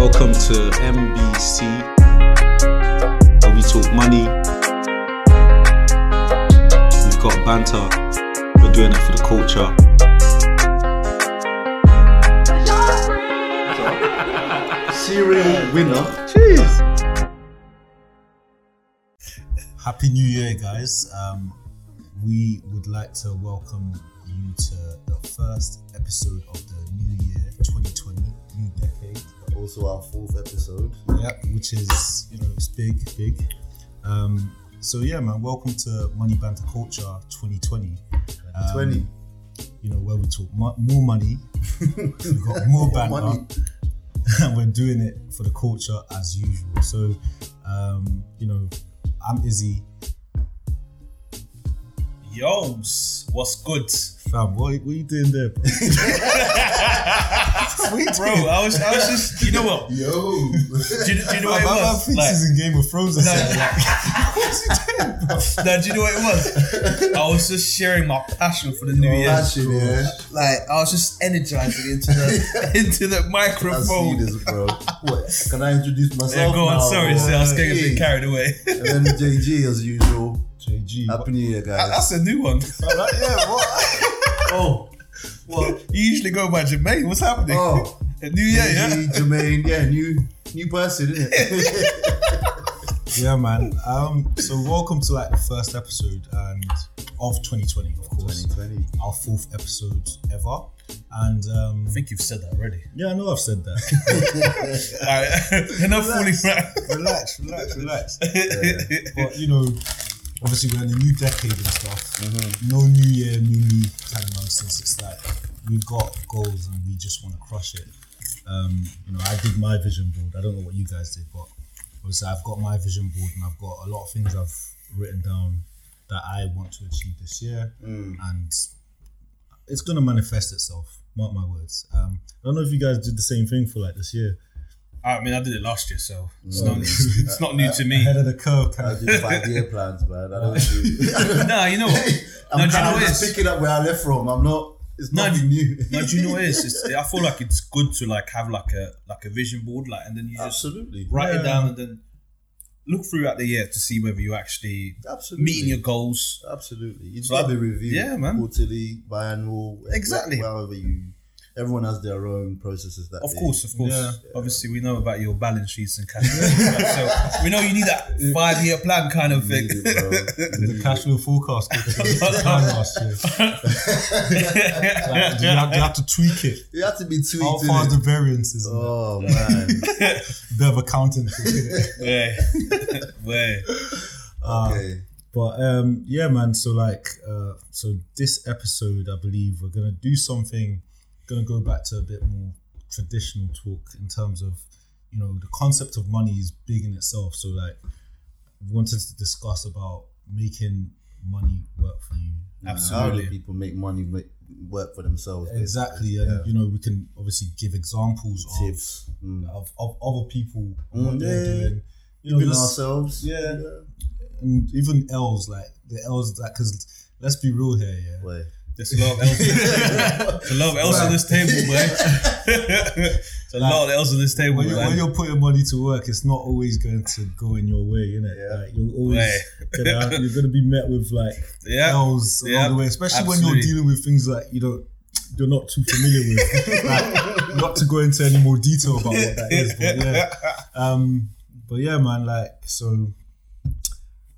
Welcome to MBC, where we talk money. We've got banter. We're doing it for the culture. Serial winner. Jeez. Happy New Year, guys. Um, we would like to welcome you to the first episode of the new year 2020, new decade. Also our fourth episode. Yeah, which is, you know, it's big, big. Um, so, yeah, man, welcome to Money Banter Culture 2020. Um, 20. You know, where we talk mo- more money, we've got more banter, Money. and we're doing it for the culture as usual. So, um, you know, I'm Izzy. Yo's, what's good? Fam, what, what are you doing there? bro? Sweet bro, I was, I was just, you know what? Yo. Do you, do you know what it was? thinks Like, in Game of Thrones No. Like, what's he doing, bro? no, do you know what it was? I was just sharing my passion for the new oh, year. Passion, yeah. Like, I was just energizing into the into the I see microphone. this, bro. What? Can I introduce myself? Yeah, go on. now? Sorry, sir, I was getting a bit carried away. And then JG as usual. JG. Happy New Year, guys. That's a new one. yeah, what? oh. What? You usually go by Jermaine. What's happening? Oh. A new year, yeah. Jermaine, yeah, new new person, isn't it? Yeah, man. Um, so welcome to like the first episode and of 2020, of course. 2020. Our fourth episode ever. And um, I think you've said that already. yeah, I know I've said that. Alright, enough fooling around. relax, relax, relax. But you know, obviously we're in a new decade and stuff. No new year, new me kind of nonsense. It's like we've got goals and we just want to crush it. Um, you know, I did my vision board. I don't know what you guys did, but obviously I've got my vision board and I've got a lot of things I've written down that I want to achieve this year, and it's gonna manifest itself. Mark my words. Um, I don't know if you guys did the same thing for like this year. I mean, I did it last year, so it's not it's, it's not new to me. Ahead of the curve, kind I of. do five year plans, man. I don't do. No, you know what? I'm No, do you know of what just picking up where I left from. I'm not. It's No, nothing new. No, do you know what it is? It's, I feel like it's good to like have like a like a vision board, like, and then you just Absolutely. write Yeah. it down and then look throughout the year to see whether you're actually Absolutely. meeting your goals. Absolutely. You just So got to I- be reviewed. yeah, man. Quarterly, biannual. Exactly. However you. Everyone has their own processes that Of they- course, of course. Yeah. Obviously, we know about your balance sheets and cash flow, so we know you need that five year plan kind of thing. It, the cash flow forecast time last year. Like, you have, you have to tweak it? You have to be tweaked. How far the variances? and Oh man. Bit of accounting. thing, innit? Way, way. okay. but um, yeah, man. So like, uh, so this episode, I believe we're gonna do something. Gonna go back to a bit more traditional talk in terms of, you know, the concept of money is big in itself. So like, we wanted to discuss about making money work for you. How Absolutely. do people make money make, work for themselves? Exactly, and you know we can obviously give examples of, Mm. of, of other people and what Mm, they're yeah. doing. You know, Even this- ourselves. yeah. and even L's like the L's that because let's be real here, yeah. Wait. There's a lot of L's. There's a lot of L's on this table, man. There's a lot of L's on this table, When, you, when you're, putting money to work, it's not always going to go in your way, innit? Yeah. Like you're always Right. gonna, you're going to be met with like Yeah. L's along Yeah. the way, especially when you're dealing with things that you don't you're not too familiar with. like, not to go into any more detail about what that is, but yeah. Um, but yeah, man, like so.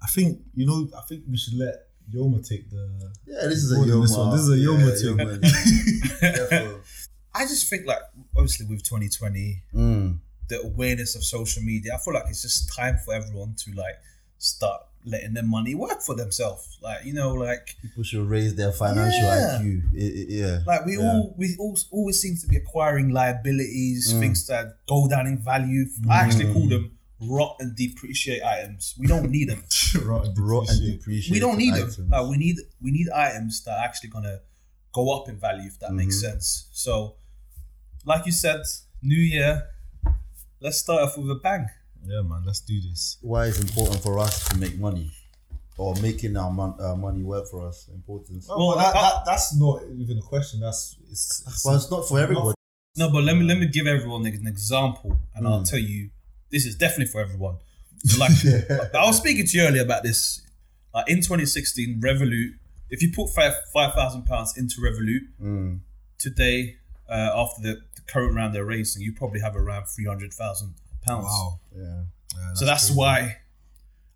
I think you know. I think we should let Yoma take the. Yeah, this is a Yoma. this one. This is a Yoma yeah, thing. Yoma. I just think, like, obviously with 2020, Mm. the awareness of social media, I feel like it's just time for everyone to like start letting their money work for themselves. Like, you know, like People should raise their financial Yeah. IQ. I- I- yeah. like we Yeah. all we all always seem to be acquiring liabilities, Mm. things that go down in value. I actually call them rot and depreciate items. We don't need them. Rotten Brought and depreciate. depreciate. we don't need items. them. Like we need we need items that are actually gonna go up in value if that makes Mm-hmm. sense. So, like you said, New Year. Let's start off with a bang. Yeah, man. Let's do this. Why it's important for us to make money, or making our, mon- our money work for us. important. Well, Well, that, I- that, that's not even a question. That's it's, it's Well, it's not for everybody. No, but let me let me give everyone an example, and Hmm. I'll tell you this is definitely for everyone. So like, I was speaking to you earlier about this. Like in 2016, Revolut, if you put five five thousand pounds into Revolut Mm. today, uh, after the, the current round they're raising, you probably have around three hundred thousand pounds. Wow. Yeah. Yeah, So that's crazy. why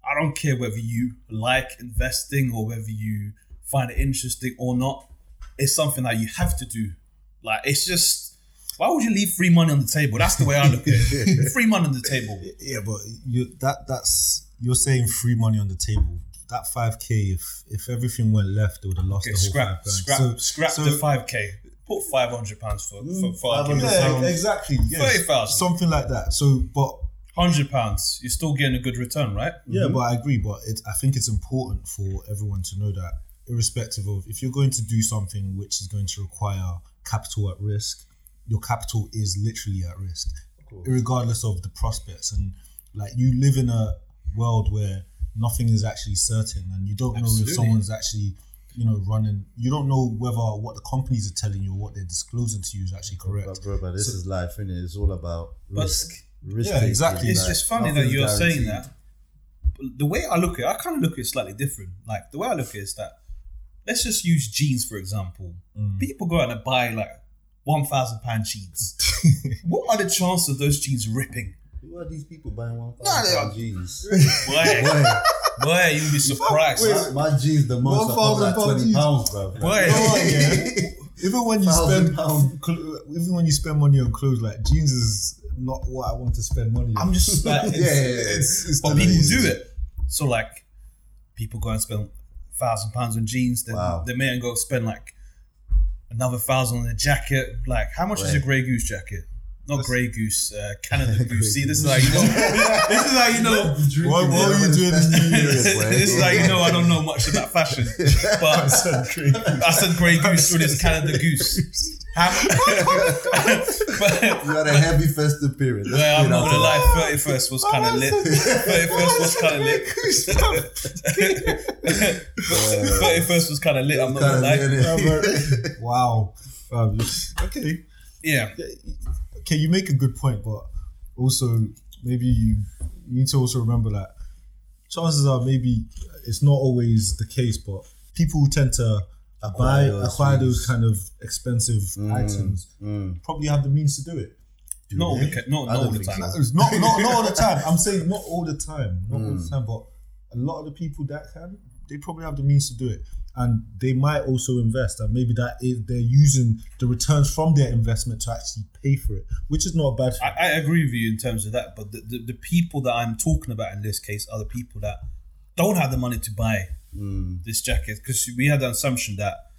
I don't care whether you like investing or whether you find it interesting or not. It's something that you have to do. Like it's just why would you leave free money on the table? That's the way I look at it. free money on the table. Yeah, but you that that's you're saying free money on the table. That five k, if if everything went left, they would have lost Okay, the whole scrap five grand. scrap So- scrap so- the five k. Put five hundred pounds for mm, for, for 500 argument's Yeah, exactly. Yes. 30,000. something like that. So, but hundred pounds. You're still getting a good return, right? yeah, mm-hmm. but I agree. But it, I think it's important for everyone to know that, irrespective of if you're going to do something which is going to require capital at risk, your capital is literally at risk, regardless of the prospects. And like you live in a world where nothing is actually certain, and you don't know if someone's actually. You know, running. You don't know whether what the companies are telling you or what they're disclosing to you is actually correct. But bro, but this is life, innit? It's all about risk. risk Yeah, exactly. It's, like, it's funny that you're saying that. The way I look at it, I kind of look at it slightly different. Like the way I look at it is that let's just use jeans for example. Mm. People go out and buy like one thousand pound jeans. what are the chances of those jeans ripping? Who are these people buying one Nah, thousand are- jeans? Boy, Boy, boy, you'll be surprised. my, my jeans the most are like twenty jeans. pounds, bro. Boy, even when you spend pound. even when you spend money on clothes like jeans is not what I want to spend money on. I'm just like, it's, Yeah, yeah, yeah. it's, it's but people lazy. do it. So like, people go and spend thousand pounds on jeans. Then Wow. they may go spend like another thousand on a jacket. Like, how much is a Grey Goose jacket? Not Grey Goose, uh, Canada Goose. See, this is Goose. how you know. this is how you know. What, what are you doing in New Year's, this is how you know I don't know much about fashion. But I said Grey Goose when it's Canada Goose. How, but, You had a heavy festive period. Let's well, I'm not gonna lie. Thirty first was kind of lit. Thirty first was kind of lit. Thirty first was kind of lit. I'm not gonna lie. wow. Um, okay. Yeah, Okay, you make a good point, but also maybe you, you need to also remember that chances are maybe it's not always the case, but people tend to buy Acquire those those kind of expensive items Mm. probably have the means to do it. not all the not, not all the time. so. Not, not not all the time. I'm saying not all the time, not all Mm. the time, but a lot of the people that can, they probably have the means to do it, and they might also invest, and maybe that is they're using the returns from their investment to actually pay for it, which is not a bad thing. I, I agree with you in terms of that, but the, the, the people that I'm talking about in this case are the people that don't have the money to buy Mm. this jacket because we had the assumption that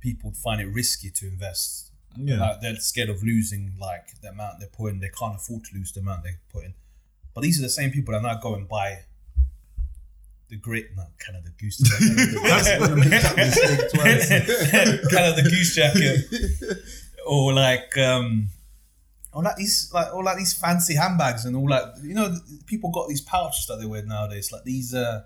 people would find it risky to invest. Yeah. Like, they're scared of losing like the amount they put in. They can't afford to lose the amount they put in. But these are the same people that now go and buy the great, not Canada Goose jacket. That's gonna make that mistake twice. Canada Goose jacket, or like um, or like these like or like these fancy handbags and all that. You know, people got these pouches that they wear nowadays, like these. uh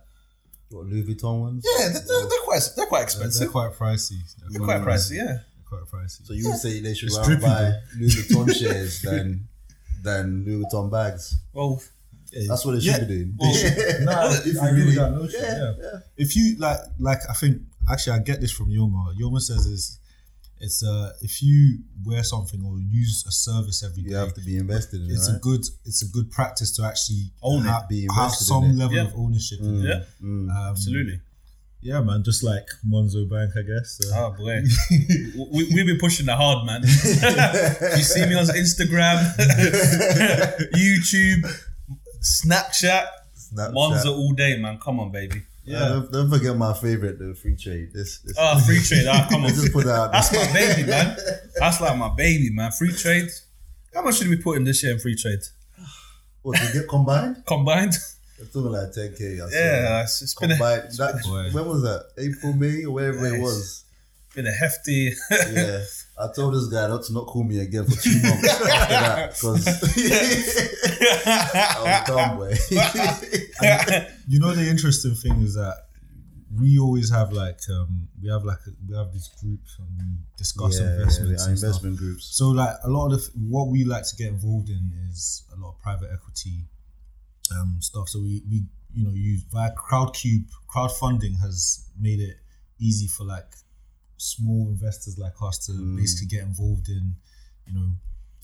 What, Louis Vuitton ones? Yeah, they're, they're, they're quite they're quite They're, expensive. they're quite pricey. They're They're quite pricey, yeah. They're quite pricey. So you would say they should rather buy Louis Vuitton shares than than Louis Vuitton bags. Well, That's what they Yeah. should be doing. They should. No, I, If you really- that notion. yeah, Yeah, If you like, like I think actually I get this from Yoma. Yoma says is it's uh if you wear something or use a service every day, You have to be invested in it, it's a right? good it's a good practice to actually Own it, ha- be have some in it. level Yeah. of ownership. in it. yeah, Mm. Um, absolutely. Yeah, man. Just like Monzo Bank, I guess. Uh, Oh boy, we, we've been pushing it hard, man. you see me on Instagram, YouTube, Snapchat, Snapchat. Monzo all day, man. Come on, baby. Yeah, don't, don't forget my favorite, the Freetrade. This, this Oh, Freetrade. Ah, come on. just put that out That's my baby, man. That's like my baby, man. Freetrade. How much should we put in this year in Freetrade What, to get combined? combined? It's something like ten k. Yeah, it's, it's been a combined. That, Boy. when was that? April, May, or wherever it was. been a hefty. Yeah, I told this guy not to not call me again for two months after that because I was done, boy. you know the interesting thing is that we always have like um we have like a, we have these groups and we discuss yeah, investments our and stuff. investment groups. So like a lot of the, what we like to get involved in is a lot of private equity um, stuff. So we, we you know use via Crowdcube crowdfunding has made it easy for like small investors like us to Mm. basically get involved in you know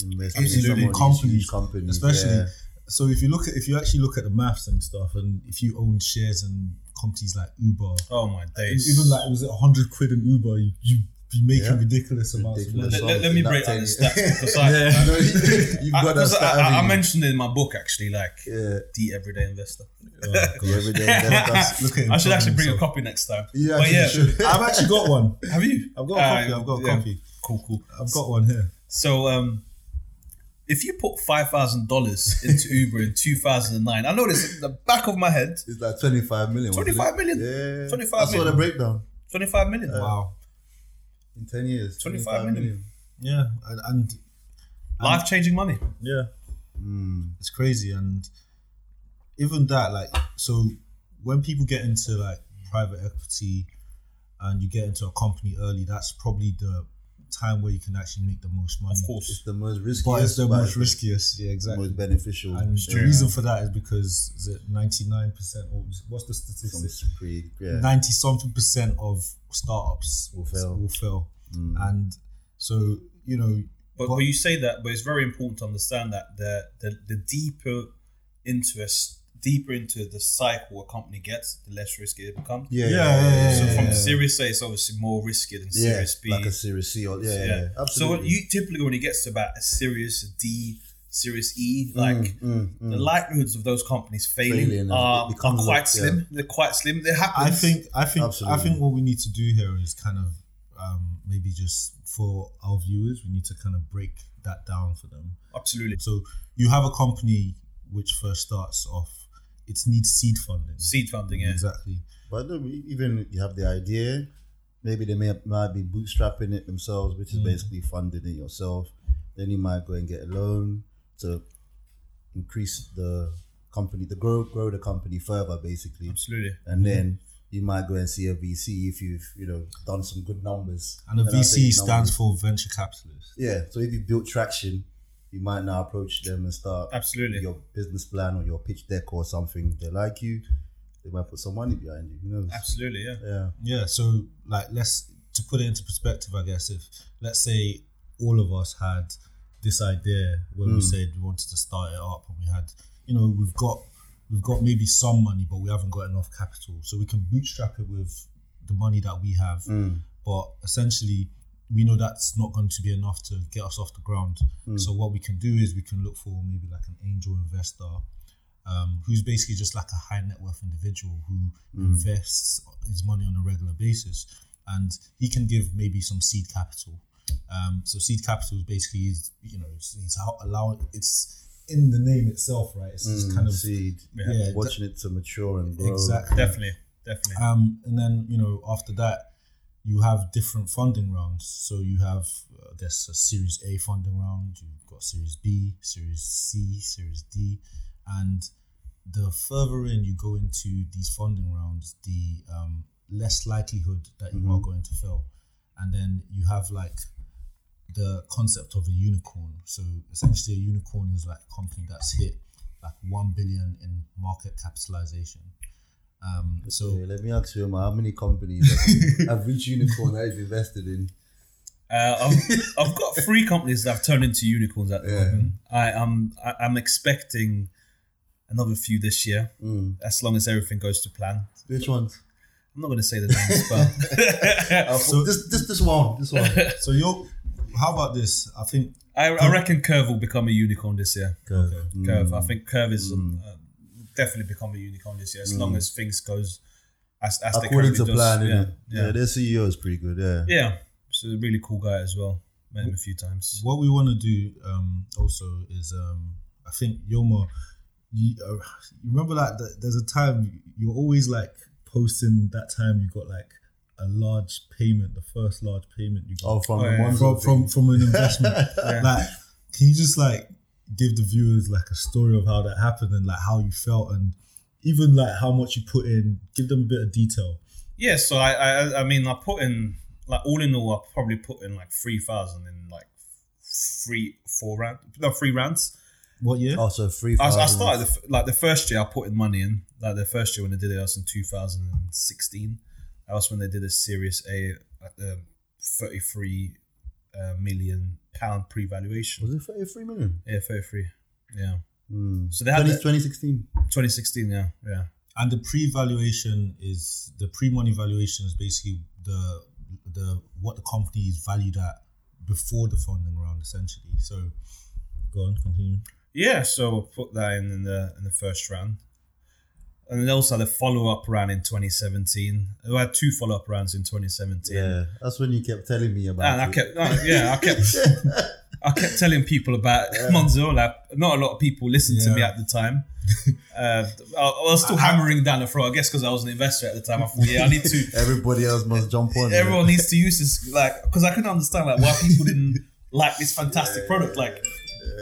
in of Companies, companies, especially yeah. so if you look at if you actually look at the maths and stuff and if you own shares in companies like Uber Oh my days. even like was it 100 quid in Uber you, you be making Yeah. ridiculous amounts of money. Let, let, let me That break down the stats because I, Yeah. I know you- you've I, got that 'cause stat, I, I, I haven't you? mentioned it in my book actually, like Yeah. the everyday investor. Oh. The everyday investors. Look at him I should actually bring a copy next time. Yeah, But yeah, should. I've actually got one. have you? I've got a Uh, copy. I've got a yeah. copy. Cool, cool. I've got one here. So, um, if you put five thousand dollars into Uber in two thousand and nine, I know this in the back of my head. It's like 25 million. wasn't it? 25 million. Yeah. 25 I saw million. the breakdown. Twenty-five million. Wow. In 10 years. 25 million. Yeah, and, and Life-changing money. yeah, Mm. it's crazy. And even that, like, so when people get into like private equity and you get into a company early, that's probably the time where you can actually make the most money. Of It's course. the most riskiest. But it's the but most riskiest. Yeah, exactly. most beneficial. And Yeah. the reason for that is because is it ninety nine percent or what's the Some statistic? pretty, yeah. Ninety something percent of startups Will fail. Will fail. Mm. And so you know, But, but you say that, but it's very important to understand that the the, the deeper into a s- deeper into the cycle a company gets, the less risky it becomes. Yeah, Yeah, yeah, yeah, yeah. So yeah, from yeah. Series A, it's obviously more risky than Yeah, Series B. like a Series C or yeah, yeah, yeah. So absolutely. what you typically when it gets to about a Series D, Series E, like Mm, mm, mm. the likelihoods of those companies failing, Failing, are, are quite like, yeah. slim. They're quite slim. They happen. I think I think I think what we need to do here is kind of um, maybe just for our viewers, we need to kind of break that down for them. absolutely So you have a company which first starts off, it needs seed funding. seed funding. Yeah, Exactly. But no, even you have the idea, maybe they may might be bootstrapping it themselves, which is Mm. basically funding it yourself. Then you might go and get a loan to increase the company, the grow grow the company further, basically. absolutely. And then you might go and see a VC if you've you know done some good numbers. And the Then VC stands numbers- for venture capitalist. yeah. So if you built traction, you might now approach them and start Absolutely. your business plan or your pitch deck or something. They like you, they might put some money behind you. Who knows? Absolutely, yeah. Yeah. Yeah, so like let's to put it into perspective, I guess if let's say all of us had this idea where we Mm. said we wanted to start it up and we had you know, we've got we've got maybe some money but we haven't got enough capital. So we can bootstrap it with the money that we have. Mm. But essentially we know that's not going to be enough to get us off the ground. Mm. So what we can do is we can look for maybe like an angel investor um, who's basically just like a high net worth individual who Mm. invests his money on a regular basis, and he can give maybe some seed capital. Um, so seed capital is basically is you know it's, it's allowing it's in the name itself, right? It's just Mm, kind of seed. Yeah. yeah, watching it to mature and grow. exactly. Definitely, definitely. Um, and then you know after that, you have different funding rounds. So you have, uh, guess, a Series A funding round. You've got Series B, Series C, Series D, and the further in you go into these funding rounds, the um, less likelihood that you are Mhm. going to fail. And then you have like the concept of a unicorn. So essentially, a unicorn is like a company that's hit like one billion in market capitalization. Um, so Yeah, let me ask you, Emma, how many companies have, have reached unicorn that you've invested in? Uh, I've, I've got three companies that have turned into unicorns at the Yeah. moment. I am I, I'm expecting another few this year, Mm. as long as everything goes to plan. Which ones? I'm not going to say the names, but So- this, this, this one, this one. So you're. How about this? I think. I, I reckon Curve will become a unicorn this year. Okay. Curve, Mm. I think Curve is Mm. uh, definitely become a unicorn this year, as Mm. long as things goes as as they According currently to does. plan, yeah, yeah, Yeah. their CEO is pretty good. Yeah. yeah. So a really cool guy as well. Met him a few times. What we want to do um, also is, um, I think Yoma, you, uh, you remember that, that there's a time you're always like posting that time you got like a large payment, the first large payment you got Oh, from Oh, yeah. from, from from an investment. Yeah. Like, can you just like give the viewers like a story of how that happened and like how you felt and even like how much you put in? Give them a bit of detail yeah, so I, I I mean I put in like all in all I probably put in like three thousand in like three four rounds no three rounds. What year? Oh, so three I, I started the, like the first year I put in money in like the first year when they did it that was in 2016. That was when they did a Series A at the 33 uh, million pound pre-valuation. Was it thirty-three million? Yeah, 33. Yeah. Mm. So they had 20, the- 2016. 2016. Yeah, yeah. And the pre-valuation is the pre-money valuation is basically the the what the company is valued at before the funding round, essentially. So, go on, continue. Yeah, so I put that in, in the in the first round. And then also the follow up round in 2017. I had two follow up rounds in 2017. Yeah, that's when you kept telling me about. And I it. kept, no, yeah, I kept, I kept telling people about Monzo. Like, not a lot of people listened to me at the time. Uh, I, I was still hammering down the throat. I guess because I was an investor at the time. I thought, yeah, I need to. Everybody else must jump on. it. Everyone needs to use this, like, because I couldn't understand like why people didn't like this fantastic product. Like,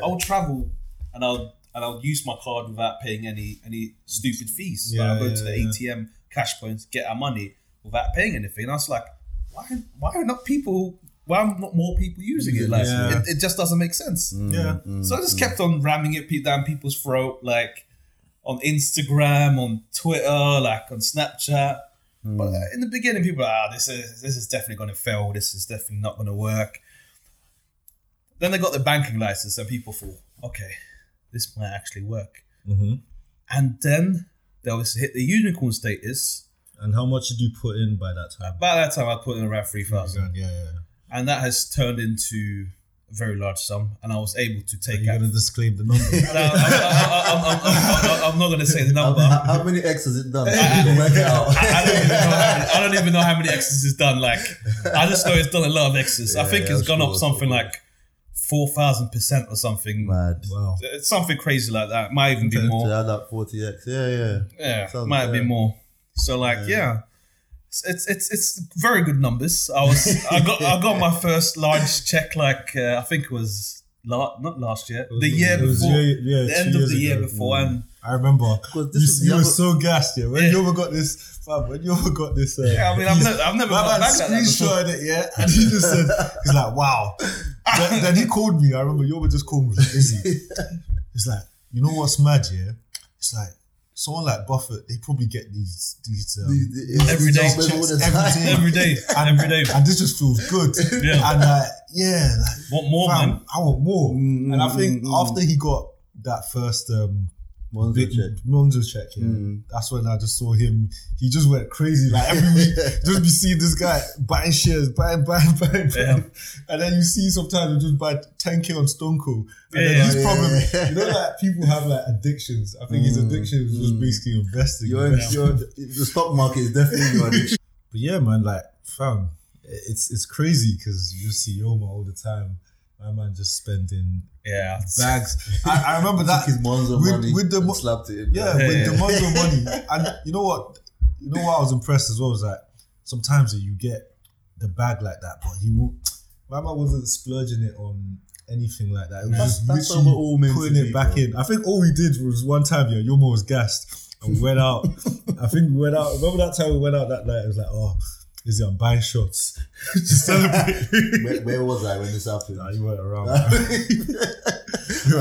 I'll travel and I'll and I'll use my card without paying any any stupid fees. Yeah, like, I go to the yeah. ATM cash points, get our money without paying anything. And I was like, why why are not people? Why are not more people using it? Like, Yeah. it, it just doesn't make sense. Yeah. So I just kept on ramming it down people's throat, like on Instagram, on Twitter, like on Snapchat. But uh, in the beginning, people were like, ah, this is this is definitely going to fail. This is definitely not going to work. Then they got the banking license, and people thought, okay, this might actually work. Mm-hmm. And then they obviously hit the unicorn status. And how much did you put in by that time? By that time, I put in around three thousand, Yeah, yeah. and that has turned into a very large sum. And I was able to take You're out. gonna disclaim the number. No, I'm, I'm- I'm- I'm- I'm not going to say the How, number. how- how many X has it done? You can work it out. I don't, even know how many, I don't even know how many X's it's done. Like, I just know it's done a lot of X's. I think yeah, it's gone sure, up something sure. like four thousand percent or something. Mad. wow. It's something crazy like that. Might even be Okay. To more. add up 40X. Yeah, yeah. Yeah, Sounds might be fair. more. So like, yeah. It's, it's it's it's very good numbers. I was I got I got my first large check like uh, I think it was la- not last year the year before yeah, the end of the year ago. before and I remember. You, was you were so gassed, yeah. When Yeah. you ever got this, fam, when you ever got this, uh, yeah I mean I've never I've never got back like screenshotted it, yeah, and he just said, he's like, wow. then, then he called me. I remember Yoma just called me, like, Izzy. He's like, you know what's mad, yeah? It's like someone like Buffett, they probably get these these um, The- the- Every it's day. the Every day. every day and, every day and this just feels good. Yeah. and like, yeah, like, want more fam, man I want more. Mm, and I think mm, mm. after he got that first um, Monzo check. Monzo check, yeah, Mm. that's when I just saw him. He just went crazy. Like every week, just be seeing this guy buying shares, buying, buying, buying, buying. Yeah. and then you see sometimes he just buy 10k on Stone Cold. And Yeah, then his Yeah, yeah. you know, like people have like addictions. I think his Mm, addiction was just mm. basically investing. Your, Yeah. your, the stock market is definitely your addiction. But yeah, man, like, fam, it's it's crazy because you just see Yoma all the time. My man just spending yeah bags. I, I remember that. Took his Monzo with- money with the and mo- slapped it in. Yeah, Yeah, with yeah. the Monzo money. And you know what? You know what I was impressed as well was that sometimes you get the bag like that, but he won't. My man wasn't splurging it on anything like that. It was That's- just that's literally what we're all meant putting it be, back bro. in. I think all we did was one time, yeah, Yoma was gassed and we went out. I think we went out. Remember that time we went out that night? It was like, oh, Izzy, I'm buying shots to celebrate. Where, where was I when this happened? nah, you weren't around. I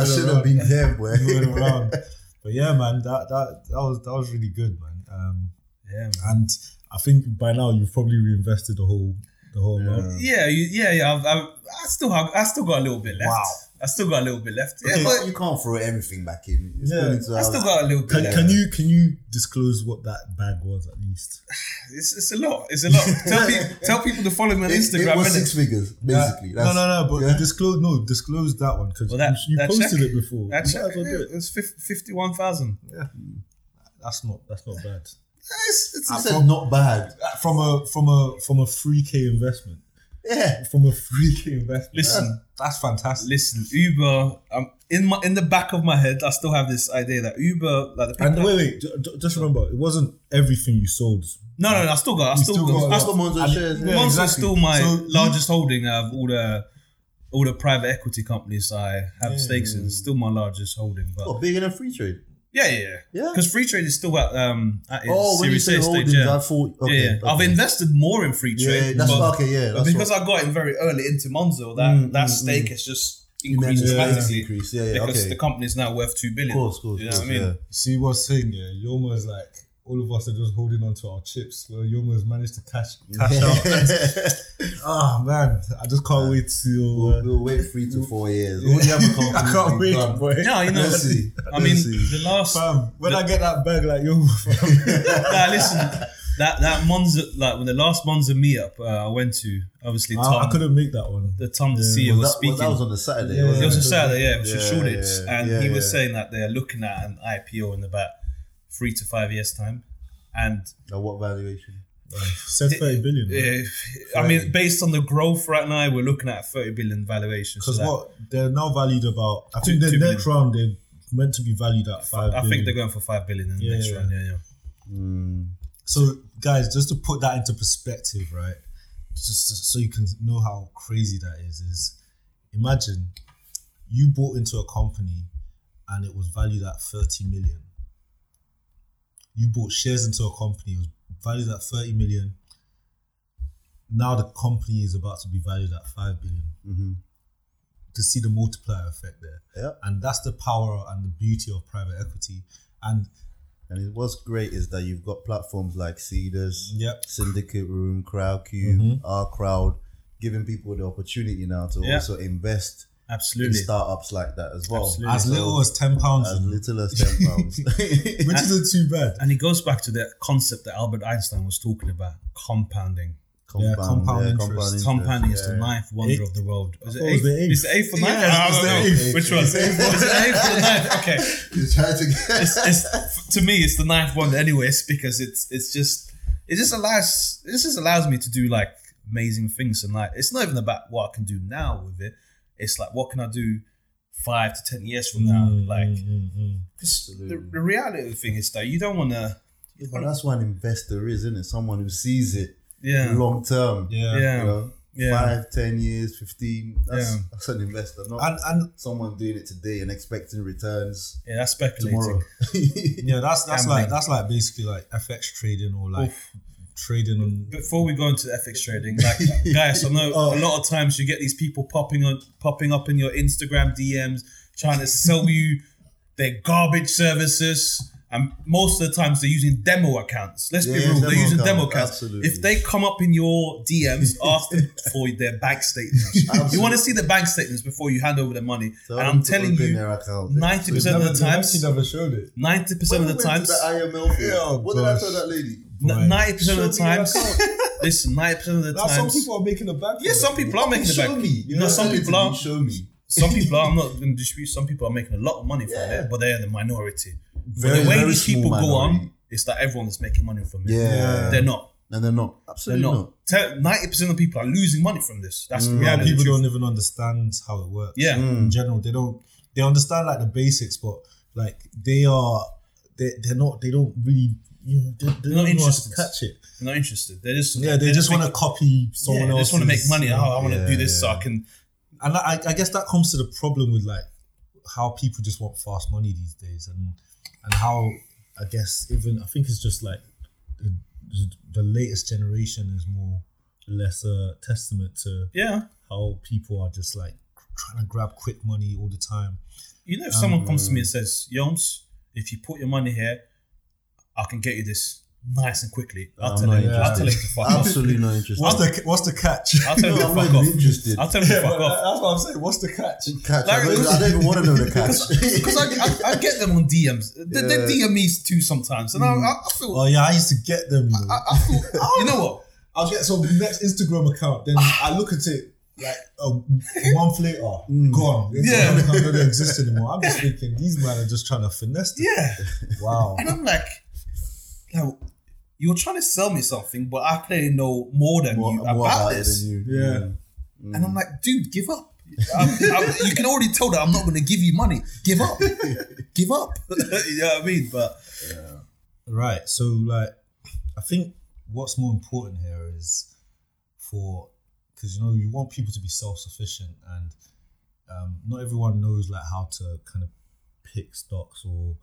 should around. have been there, boy. you weren't around. But yeah, man, that that that was that was really good, man. Um, yeah man. and I think by now you've probably reinvested the whole the whole amount. yeah you, yeah yeah I've, I've, I still have I still got a little bit left Wow. I still got a little bit left yeah Okay, but you can't throw everything back in. You Yeah. I still got a little bit Can, left. can you can you disclose what that bag was at least? It's, it's a lot. It's a lot. tell, pe- tell people to follow me on It, Instagram. it was innit? six figures, basically. no, no, no. But yeah. disclose no, disclose that one because Well, you, you that posted check- it before. That You check, might as well yeah, it. it was fif- 51,000. That's not that's not bad. It's, it's, I it's said not bad. From a from a from a three k investment. Yeah. From a three k investment. Listen. that's, that's fantastic. listen, Uber. Um, in my in the back of my head, I still have this idea that Uber, like the. And wait, wait, ju- ju- just remember, it wasn't everything you sold. no, no, no. I still got. I still, still got. got- I I still, still Monzo shares. yeah. Monster's exactly. still my So you- largest holding out of all the all the private equity companies I have Yeah, stakes yeah, in. Still my largest holding, but What, bigger than Freetrade? Yeah, yeah, yeah. Yeah? Because Freetrade is still at um at its Oh, when you say A holdings, stage. Yeah. I thought okay, yeah, yeah. I've invested more in Freetrade. Yeah, trade. that's but, okay. Yeah, that's because what, I got in very early into Monzo, that Mm, that mm, stake mm. has just increased Yeah, dramatically. increase. Yeah, yeah, because okay. the company is now worth two billion. Of course, of course, you of know course, what I mean? yeah. See what's saying, yeah? You almost like all of us are just holding on to our chips. Well, you almost managed to cash cash out. Ah man, I just can't wait to. We'll, Uh, we'll wait three to four years. All the other companies I can't wait, done. boy. No, you know, Let's see. I mean, see. the last Fam, when I get that bag, like yo, nah, listen, that that Monzo, like when the last Monzo meetup uh, I went to, obviously Tom, I, I couldn't make that one. the Tom the Yeah. CEO Was was that, speaking. well, that was on the Saturday. Yeah, wasn't it was a? Saturday, yeah, it was Yeah, a Shoreditch, yeah, and yeah, he was yeah. saying that they're looking at an IPO in about three to five years time, and At what valuation? Said thirty billion. uh, I mean, based on the growth right now, we're looking at thirty billion valuation. Because that- what they're now valued about. I Two- think the two next round they're meant to be valued at five. I think they're going for five billion in the Yeah, next yeah. round. Yeah, yeah. Mm. So, guys, just to put that into perspective, right? Just so you can know how crazy that is. Is imagine you bought into a company and it was valued at thirty million. You bought shares into a company, it was valued at thirty million. Now the company is about to be valued at five billion. Mhm. To see the multiplier effect there, Yeah. and that's the power and the beauty of private equity. And And it, what's great is that you've got platforms like Seedrs, Yep. Syndicate Room, CrowdCube, Mhm. Our Crowd, giving people the opportunity now to Yeah. also invest in Absolutely. startups like that as well. Absolutely. as So, little as ten pounds, as little as ten pounds. which isn't too bad. And it goes back to the concept that Albert Einstein was talking about: compounding. Yeah, compound interest. Compounding is the yeah. ninth wonder Eight- of the world. Is it thought it was eighth? the eighth. It's the eighth or ninth? Yeah, it's the know. eighth. Which one? Is it the eighth or ninth? Okay. He's trying to get. It's, it's, to me, it's the ninth one, anyways, because it's it's just it just allows it just allows me to do like amazing things and like it's not even about what I can do now with it. It's like what can I do five to ten years from now? Mm, like mm, mm, mm. 'cause the, the reality of the thing is that you don't want to. But that's what an investor is, isn't it? Someone who sees it Yeah. long term. Yeah. Yeah. You know, Yeah. five, ten years, fifteen. That's, Yeah. that's an investor, not And and someone doing it today and expecting returns Yeah, that's speculating. tomorrow. yeah, that's that's Gambling. like that's like basically like FX trading or like trading on. Before we go into FX trading, like guys, I know Oh. a lot of times you get these people popping on popping up in your Instagram DMs trying to sell you their garbage services. And most of the times they're using demo accounts. Let's be real, they're using demo accounts, absolutely. If they come up in your DMs, asking for their bank statements. You want to see the bank statements before you hand over the money. Tell and I'm telling you, 90% of the times, never showed it. 90% of the times, the IML. Yeah, oh, what did I tell that lady? Boy. ninety percent of the time, me. Listen, ninety percent of the Now some people are making a back. Yeah, some people are making the Show me. You No, know, some people are. Show me. Some people are. I'm not going to dispute. Some people are making a lot of money from Yeah. it, but they're the minority. Very, but the way these people small go on is that everyone is making money from it. Yeah. they're not. And they're not. They're Absolutely not. not. Ninety percent of people are losing money from this. That's the Yeah, reality. people don't even understand how it works. Yeah. Mm. in general, they don't. They understand like the basics, but like they are, they they're not. They don't really. You know, they, they They're don't not know how to interested. catch it. They're not interested. They just Yeah, they, just want to copy someone yeah, they else. just want to make money. Oh, I want to Yeah, do this so. I can. and I, I guess that comes to the problem with like how people just want fast money these days, and and how I guess even I think it's just like the, the latest generation is more or less a testament to Yeah, how people are just like trying to grab quick money all the time. you know, if someone comes Um, to me and says, "Yoms, if you put your money here, I can get you this nice and quickly," I'll I'm tell not him. I'll interested. tell him to fuck off. Absolutely not interested. What's the what's the catch? I'll tell him to I'm fuck not off. even interested. I'll tell him to fuck but off. that's what I'm saying. What's the catch? Catch. I, don't, I don't even want to know the catch. Because I, I, I get them on DMs. They, they Yeah. DM me too sometimes, and I, I, I feel. Oh yeah, I used to get them. you know. I, I feel. You know what? I'll get some next Instagram account, then I look at it like a month later, mm. gone. It's Yeah. yeah, account doesn't exist anymore. I'm just thinking these men are just trying to finesse. This. Yeah. Wow. And I'm like, like, you're trying to sell me something, but I clearly know more than More, you more about about this. than you. Yeah. Mm. And I'm like, dude, give up. I'm, I'm- you can already tell that I'm not going to give you money. Give up. give up. you know what I mean? But Right. So like, I think what's more important here is for because you know you want people to be self sufficient and um, not everyone knows like how to kind of pick stocks or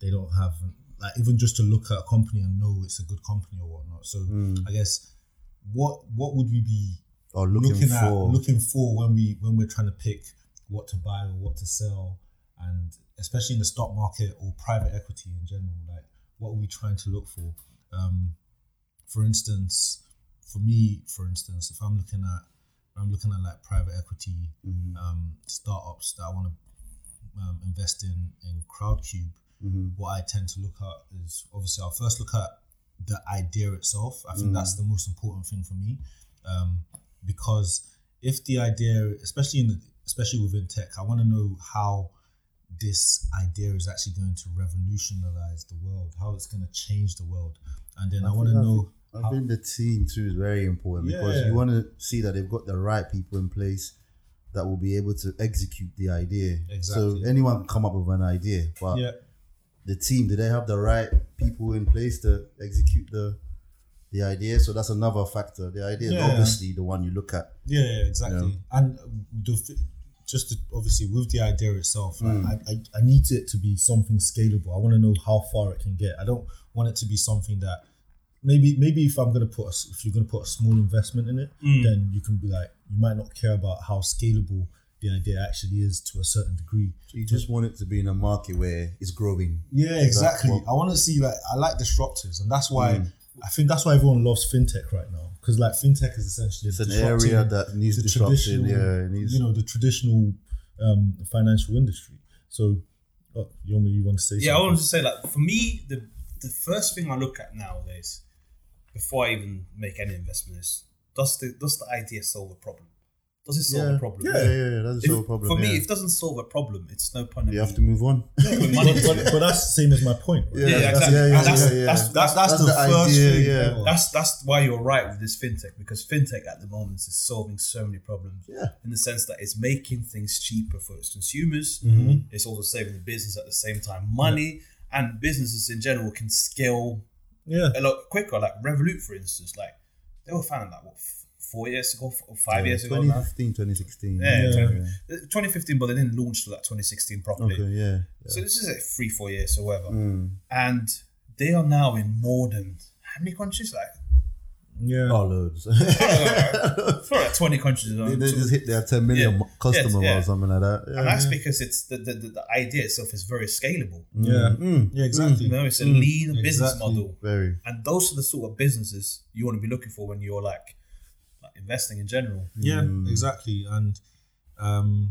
they don't have like even just to look at a company and know it's a good company or whatnot. So I guess what what would we be Or looking, looking, for. at looking for when we when we're trying to pick what to buy or what to sell? And especially in the stock market or private equity in general like what are we trying to look for? Um, for instance for me for instance if i'm looking at i'm looking at like private equity um, startups that i want to um, invest in in crowdcube what i tend to look at is obviously i'll first look at the idea itself i think that's the most important thing for me um, because if the idea, especially in the, especially within tech, I want to know how this idea is actually going to revolutionize the world, how it's going to change the world, and then I, want to know. I how- think the team too is very important because you want to see that they've got the right people in place that will be able to execute the idea. Exactly. So anyone can come up with an idea, but yeah, the team, do they have the right people in place to execute the the idea? So that's another factor. The idea is obviously the one you look at. yeah, yeah, exactly. And the, just to, obviously with the idea itself, Mm. I, I I need it to be something scalable. I want to know how far it can get. I don't want it to be something that maybe maybe if I'm gonna put a, if you're gonna put a small investment in it, then you can be like you might not care about how scalable the idea actually is to a certain degree. So you just want it to be in a market where it's growing. Yeah, exactly. what- I want to see like I like disruptors, and that's why I think that's why everyone loves fintech right now because like fintech is essentially It's an area that needs the disruption. traditional, Yeah, it needs. you know, the traditional um, financial industry. So, oh, you want me? You want to say? Yeah, I something? wanted to say like for me, the the first thing I look at nowadays, before I even make any investment, is does the does the idea solve a problem? Does it solve yeah, a problem? yeah, yeah, yeah, that's If- no problem. for me, yeah. if it doesn't solve a problem, it's no point. you have to move on. putting but, but, but that's the same as my point. Right? Yeah, Yeah, exactly. yeah, yeah, And that's, yeah, yeah. That's, That's, that's, That's the, the first idea, thing. yeah. that's that's why you're right with this fintech because fintech at the moment is solving so many problems. Yeah. In the sense that it's making things cheaper for its consumers. Mm-hmm. It's also saving the business at the same time money, and businesses in general can scale yeah. a lot quicker. Like Revolut, for instance, like they were founded like what f- four years ago, f- or five years ago now. 2015, 2016. Yeah, Yeah. 20 2015, but they didn't launch till like 2016 properly. Okay, yeah. So this is like three, four years or whatever. Mm. And they are now in more than how many countries? Like Yeah. Oh, loads. for like 20 countries. they, they just hit their 10 million Yeah. customer Yeah, yeah. or something like that. Yeah. and that's because it's the, the, the, the idea itself is very scalable. Yeah. Mm. Yeah. Exactly. You know, it's a lean business model. Very. And those are the sort of businesses you want to be looking for when you're like, like investing in general. Yeah, Mm. exactly. And um,